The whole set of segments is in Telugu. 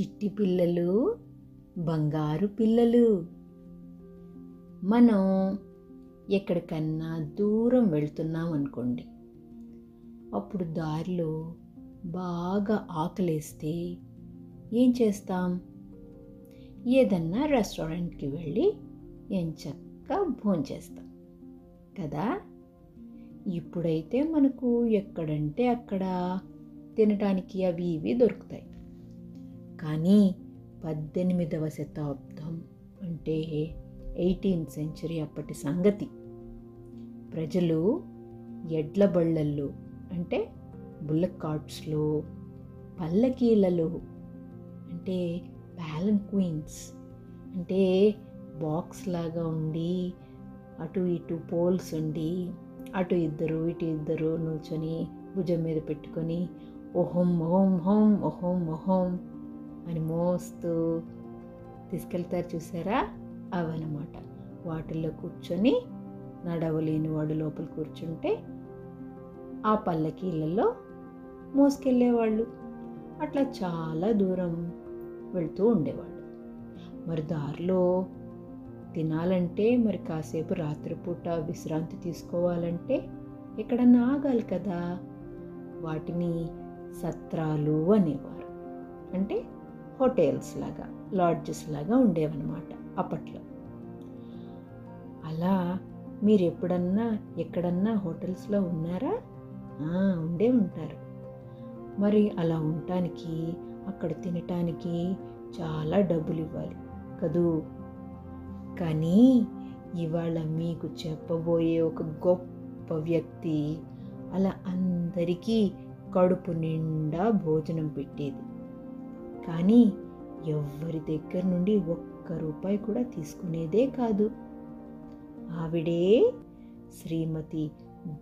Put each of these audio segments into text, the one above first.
చిట్టి పిల్లలు బంగారు పిల్లలు. మనం ఎక్కడికన్నా దూరం వెళ్తున్నాం అనుకోండి. అప్పుడు దారిలో బాగా ఆకలేస్తే ఏం చేస్తాం? ఏదన్నా రెస్టారెంట్కి వెళ్ళి ఎంచక్క భోంచేస్తాం. కదా? ఇప్పుడైతే మనకు ఎక్కడంటే అక్కడ తినటానికి అవి ఇవి దొరుకుతాయి. కానీ పద్దెనిమిదవ శతాబ్దం అంటే ఎయిటీన్త్ సెంచరీ అప్పటి సంగతి. ప్రజలు ఎడ్ల బళ్ళల్లో అంటే బుల్లక్ కార్ట్స్లో పల్లకీలలో అంటే ప్యాలన్ క్వీన్స్ అంటే బాక్స్ లాగా ఉండి అటు ఇటు పోల్స్ ఉండి అటు ఇద్దరు ఇటు ఇద్దరు నిల్చొని భుజం మీద పెట్టుకొని ఓహం ఓహం హోం ఓహం ఓహం అని మోస్తూ తీసుకెళ్తారు చూసారా? అవన్నమాట. వాటిల్లో కూర్చొని నడవలేని వాడు లోపల కూర్చుంటే ఆ పల్లకీలలో మోసుకెళ్ళేవాళ్ళు. అట్లా చాలా దూరం వెళ్తూ ఉండేవాళ్ళు. మరి దారిలో తినాలంటే మరి కాసేపు రాత్రిపూట విశ్రాంతి తీసుకోవాలంటే ఎక్కడన్నా ఆగాలి కదా? వాటిని సత్రాలు అనేవారు. అంటే హోటల్స్ లాగా లాడ్జెస్ లాగా ఉండేవన్నమాట అప్పట్లో. అలా మీరు ఎప్పుడన్నా ఎక్కడన్నా హోటల్స్లో ఉన్నారా? ఉండే ఉంటారు. మరి అలా ఉండటానికి అక్కడ తినటానికి చాలా డబ్బులు ఇవ్వాలి కదూ? కానీ ఇవాళ మీకు చెప్పబోయే ఒక గొప్ప వ్యక్తి అలా అందరికీ కడుపు నిండా భోజనం పెట్టేది. కానీ ఎవ్వరి దగ్గర నుండి ఒక్క రూపాయి కూడా తీసుకునేదే కాదు. ఆవిడే శ్రీమతి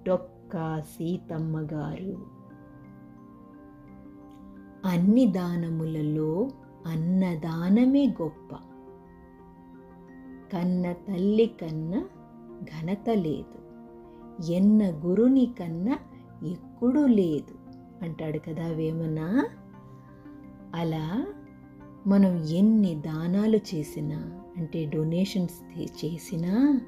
డొక్కా సీతమ్మ గారు. అన్ని దానములలో అన్నదానమే గొప్ప. కన్న తల్లి కన్నా ఘనత లేదు. ఎన్న గురుని కన్నా ఎక్కడూ లేదు. అంటాడు కదా వేమనా? అలా మనం ఎన్ని దానాలు చేసినా అంటే డొనేషన్స్ చేసినా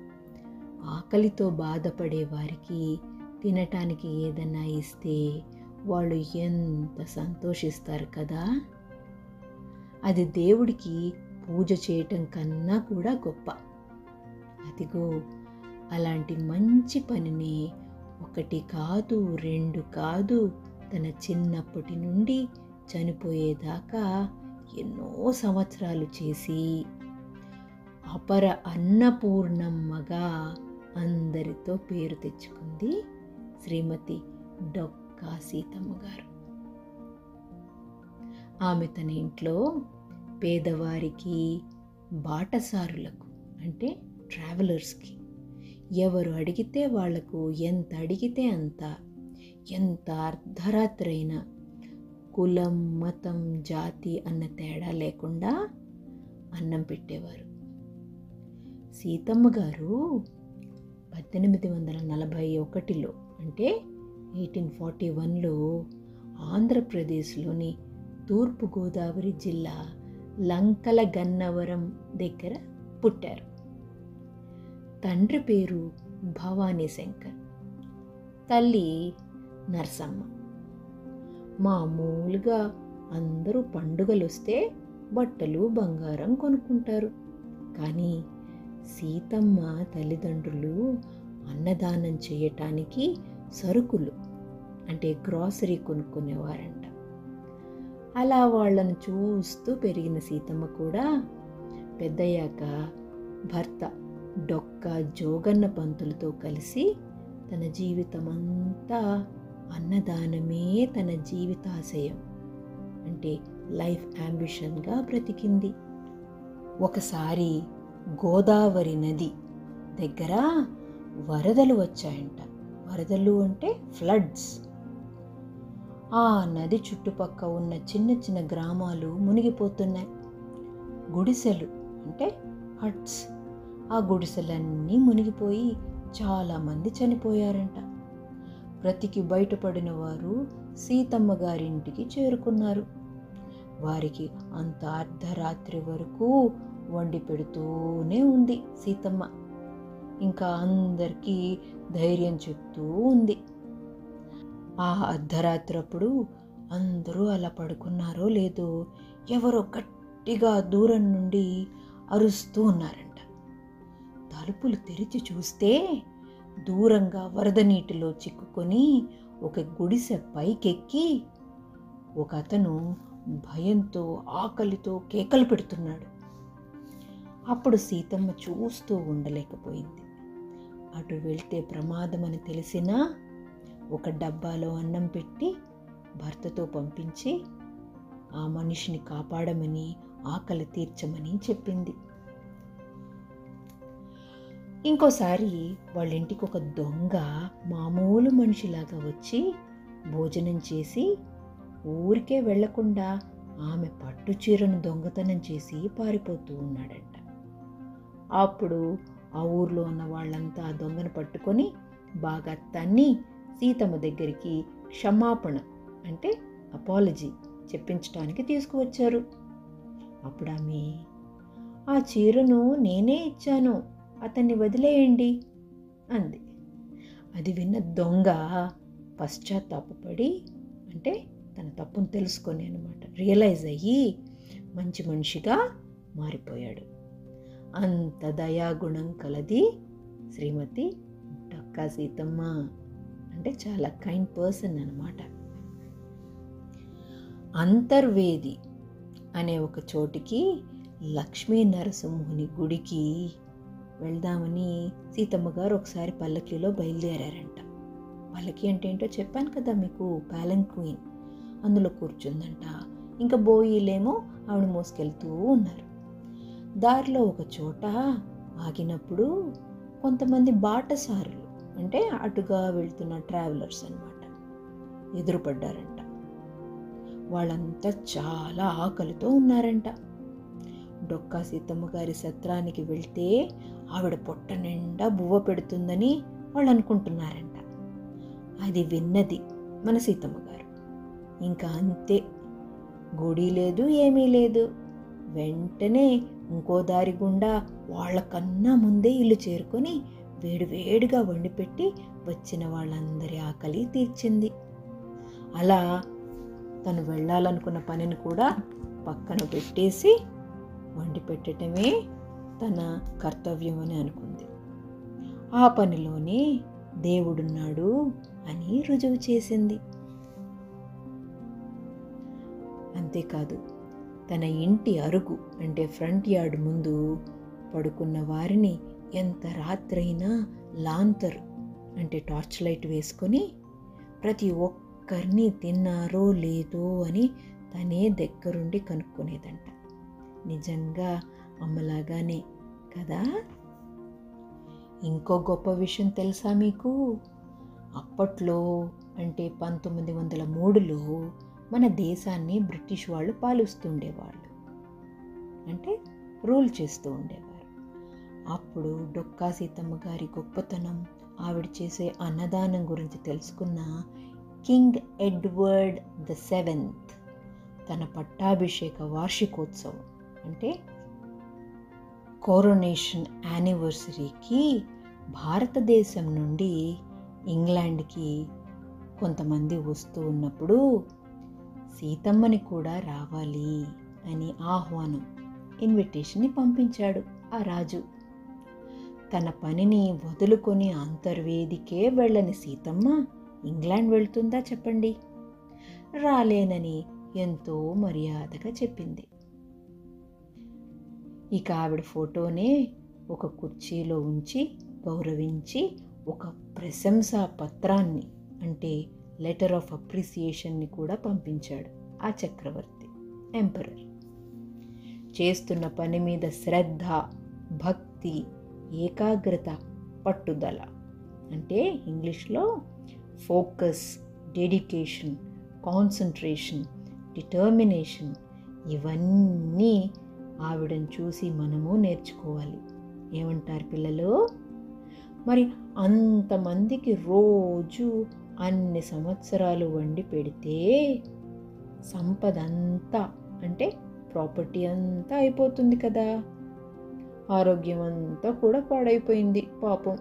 ఆకలితో బాధపడే వారికి తినటానికి ఏదైనా ఇస్తే వాళ్ళు ఎంత సంతోషిస్తారు కదా! అది దేవుడికి పూజ చేయటం కన్నా కూడా గొప్ప. అదిగో అలాంటి మంచి పనిని ఒకటి కాదు రెండు కాదు తన చిన్నప్పటి నుండి చనిపోయేదాకా ఎన్నో సంవత్సరాలు చేసి అపర అన్నపూర్ణమ్మగా అందరితో పేరు తెచ్చుకుంది శ్రీమతి డొక్కా సీతమ్మ గారు. ఆమె తన ఇంట్లో పేదవారికి బాటసారులకు అంటే ట్రావెలర్స్కి ఎవరు అడిగితే వాళ్ళకు ఎంత అడిగితే అంత ఎంత అర్ధరాత్రైనా కులం మతం జాతి అన్న తేడా లేకుండా అన్నం పెట్టేవారు. సీతమ్మ గారు పద్దెనిమిది వందల నలభై ఒకటిలో అంటే ఎయిటీన్ ఫార్టీ వన్లో ఆంధ్రప్రదేశ్లోని తూర్పుగోదావరి జిల్లా లంకల గన్నవరం దగ్గర పుట్టారు. తండ్రి పేరు భవానీ శంకర్ తల్లి నర్సమ్మ. మామూలుగా అందరూ పండుగలు వస్తే బట్టలు బంగారం కొనుక్కుంటారు. కానీ సీతమ్మ తల్లిదండ్రులు అన్నదానం చేయటానికి సరుకులు అంటే గ్రాసరీ కొనుక్కునేవారంట. అలా వాళ్ళను చూస్తూ పెరిగిన సీతమ్మ కూడా పెద్దయ్యాక భర్త డొక్క జోగన్న పంతులతో కలిసి తన జీవితం అంతా అన్నదానమే తన జీవితాశయం. అంటే లైఫ్ అంబిషన్గా బ్రతికింది. ఒకసారి గోదావరి నది దగ్గర వరదలు వచ్చాయంట. వరదలు అంటే ఫ్లడ్స్. ఆ నది చుట్టుపక్క ఉన్న చిన్న చిన్న గ్రామాలు మునిగిపోతున్నాయి. గుడిసెలు అంటే హట్స్. ఆ గుడిసెలన్నీ మునిగిపోయి చాలామంది చనిపోయారంట. బ్రతికి బయటపడిన వారు సీతమ్మ గారింటికి చేరుకున్నారు. వారికి అంత అర్ధరాత్రి వరకు వండి పెడుతూనే ఉంది సీతమ్మ. ఇంకా అందరికీ ధైర్యం చెప్తూ ఉంది. ఆ అర్ధరాత్రి అప్పుడు అందరూ అలా పడుకున్నారో లేదో ఎవరో గట్టిగా దూరం నుండి అరుస్తూ ఉన్నారంట. తలుపులు తెరిచి చూస్తే దూరంగా వరద నీటిలో చిక్కుకొని ఒక గుడిసె పైకెక్కి ఒక అతను భయంతో ఆకలితో కేకలు పెడుతున్నాడు. అప్పుడు సీతమ్మ చూస్తూ ఉండలేకపోయింది. అటు వెళ్తే ప్రమాదమని తెలిసినా ఒక డబ్బాలో అన్నం పెట్టి భర్తతో పంపించి ఆ మనిషిని కాపాడమని ఆకలి తీర్చమని చెప్పింది. ఇంకోసారి వాళ్ళ ఇంటికి ఒక దొంగ మామూలు మనిషిలాగా వచ్చి భోజనం చేసి ఊరికే వెళ్ళకుండా ఆమె పట్టు చీరను దొంగతనం చేసి పారిపోతూ ఉన్నాడంట. అప్పుడు ఆ ఊర్లో ఉన్న వాళ్ళంతా ఆ దొంగను పట్టుకొని బాగా తన్ని సీతమ్మ దగ్గరికి క్షమాపణ అంటే అపాలజీ చెప్పించడానికి తీసుకువచ్చారు. అప్పుడు ఆమె ఆ చీరను నేనే ఇచ్చాను. అతన్ని వదిలేయండి అంది. అది విన్న దొంగ పశ్చాత్తాపడి అంటే తన తప్పును తెలుసుకొని అనమాట రియలైజ్ అయ్యి మంచి మనిషిగా మారిపోయాడు. అంత దయాగుణం కలది శ్రీమతి డక్కా సీతమ్మ. అంటే చాలా కైండ్ పర్సన్ అనమాట అంతర్వేది అనే ఒక చోటికి లక్ష్మీ నరసింహుని గుడికి వెళ్దామని సీతమ్మ గారు ఒకసారి పల్లకిలో బయలుదేరారంట. పల్లకి అంటే ఏంటో చెప్పాను కదా మీకు ప్యాలెన్ క్వీన్ అందులో కూర్చుందంట. ఇంకా బోయిలేమో ఆవిడ మోసుకెళ్తూ ఉన్నారు. దారిలో ఒక చోట ఆగినప్పుడు కొంతమంది బాటసారులు అంటే అటుగా వెళ్తున్న ట్రావెలర్స్ అన్నమాట ఎదురుపడ్డారంట. వాళ్ళంతా చాలా ఆకలితో ఉన్నారంట. డొక్కా సీతమ్మ గారి సత్రానికి వెళ్తే ఆవిడ పొట్ట నిండా బువ్వ పెడుతుందని వాళ్ళు అనుకుంటున్నారంట. అది విన్నది మన సీతమ్మ గారు. ఇంకా అంతే. గుడి లేదు ఏమీ లేదు. వెంటనే ఇంకో దారి గుండా వాళ్ళకన్నా ముందే ఇల్లు చేరుకొని వేడివేడిగా వండిపెట్టి వచ్చిన వాళ్ళందరి ఆకలి తీర్చింది. అలా తను వెళ్ళాలనుకున్న పనిని కూడా పక్కన పెట్టేసి వండి పెట్టడమే తన కర్తవ్యం అని అనుకుంది. ఆ పనిలోనే దేవుడున్నాడు అని రుజువు చేసింది. అంతేకాదు తన ఇంటి అరుగు అంటే ఫ్రంట్ యార్డ్ ముందు పడుకున్న వారిని ఎంత రాత్రైనా లాంతర్ అంటే టార్చ్ లైట్ వేసుకొని ప్రతి ఒక్కరిని తిన్నారో లేదో అని తనే దగ్గరుండి కనుక్కునేదంట. నిజంగా అమ్మలాగానే కదా? ఇంకో గొప్ప విషయం తెలుసా మీకు? అప్పట్లో అంటే పంతొమ్మిది వందల మూడులో మన దేశాన్ని బ్రిటిష్ వాళ్ళు పాలిస్తుండేవాళ్ళు. అంటే రూల్ చేస్తూ ఉండేవారు. అప్పుడు డొక్కా సీతమ్మ గారి గొప్పతనం ఆవిడ చేసే అన్నదానం గురించి తెలుసుకున్న కింగ్ ఎడ్వర్డ్ ద సెవెంత్ తన పట్టాభిషేక వార్షికోత్సవం. అంటే కోరోనేషన్ యానివర్సరీకి భారతదేశం నుండి ఇంగ్లాండ్కి కొంతమంది వస్తూ ఉన్నప్పుడు సీతమ్మని కూడా రావాలి అని ఆహ్వానం ఇన్విటేషన్ని పంపించాడు ఆ రాజు. తన పనిని వదులుకొని అంతర్వేదికే వెళ్ళని సీతమ్మ ఇంగ్లాండ్ వెళ్తుందా చెప్పండి? రాలేనని ఎంతో మర్యాదగా చెప్పింది. ఇక ఆవిడ ఫోటోనే ఒక కుర్చీలో ఉంచి గౌరవించి ఒక ప్రశంసా పత్రాన్ని అంటే లెటర్ ఆఫ్ అప్రిసియేషన్ని కూడా పంపించాడు ఆ చక్రవర్తి ఎంపరర్. చేస్తున్న పని మీద శ్రద్ధ భక్తి ఏకాగ్రత పట్టుదల. అంటే ఇంగ్లీష్లో ఫోకస్ డెడికేషన్ కాన్సన్ట్రేషన్ డిటర్మినేషన్ ఇవన్నీ ఆవిడని చూసి మనము నేర్చుకోవాలి. ఏమంటారు పిల్లలు? మరి అంతమందికి రోజు అన్ని సంవత్సరాలు వండి పెడితే సంపద అంతా అంటే ప్రాపర్టీ అంతా అయిపోతుంది కదా. ఆరోగ్యం అంతా కూడా పాడైపోయింది పాపం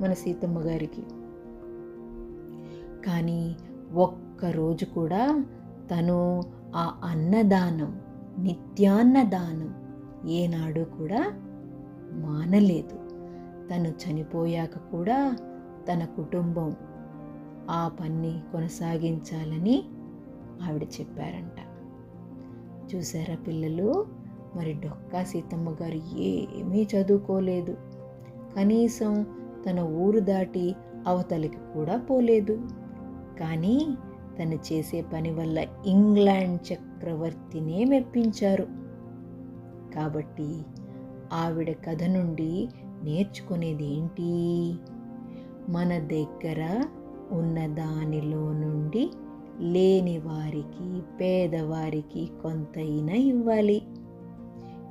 మన సీతమ్మ గారికి. కానీ ఒక్కరోజు కూడా తను ఆ అన్నదానం నిత్యాన్నదానం. ఏనాడు కూడా మానలేదు. తను చనిపోయాక కూడా తన కుటుంబం ఆ పని కొనసాగించాలని ఆవిడ చెప్పారంట. చూసారా పిల్లలు? మరి డొక్కా సీతమ్మ గారు ఏమీ చదువుకోలేదు. కనీసం తన ఊరు దాటి అవతలికి కూడా పోలేదు. కానీ తను చేసే పని వల్ల ఇంగ్లాండ్ చక్రవర్తినే మెప్పించారు. కాబట్టి ఆవిడ కథ నుండి నేర్చుకునేది ఏంటి మన దగ్గర ఉన్న దానిలో నుండి లేని వారికి పేదవారికి కొంతైనా ఇవ్వాలి.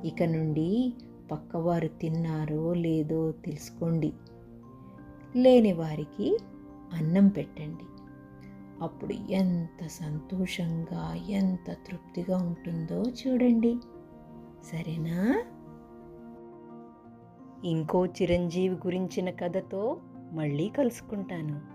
ఇక నుండి పక్కవారు తిన్నారో లేదో తెలుసుకోండి. లేని వారికి అన్నం పెట్టండి. అప్పుడు ఎంత సంతోషంగా ఎంత తృప్తిగా ఉంటుందో చూడండి. సరేనా? ఇంకో చిరంజీవి గురించిన కథతో మళ్ళీ కలుసుకుంటాను.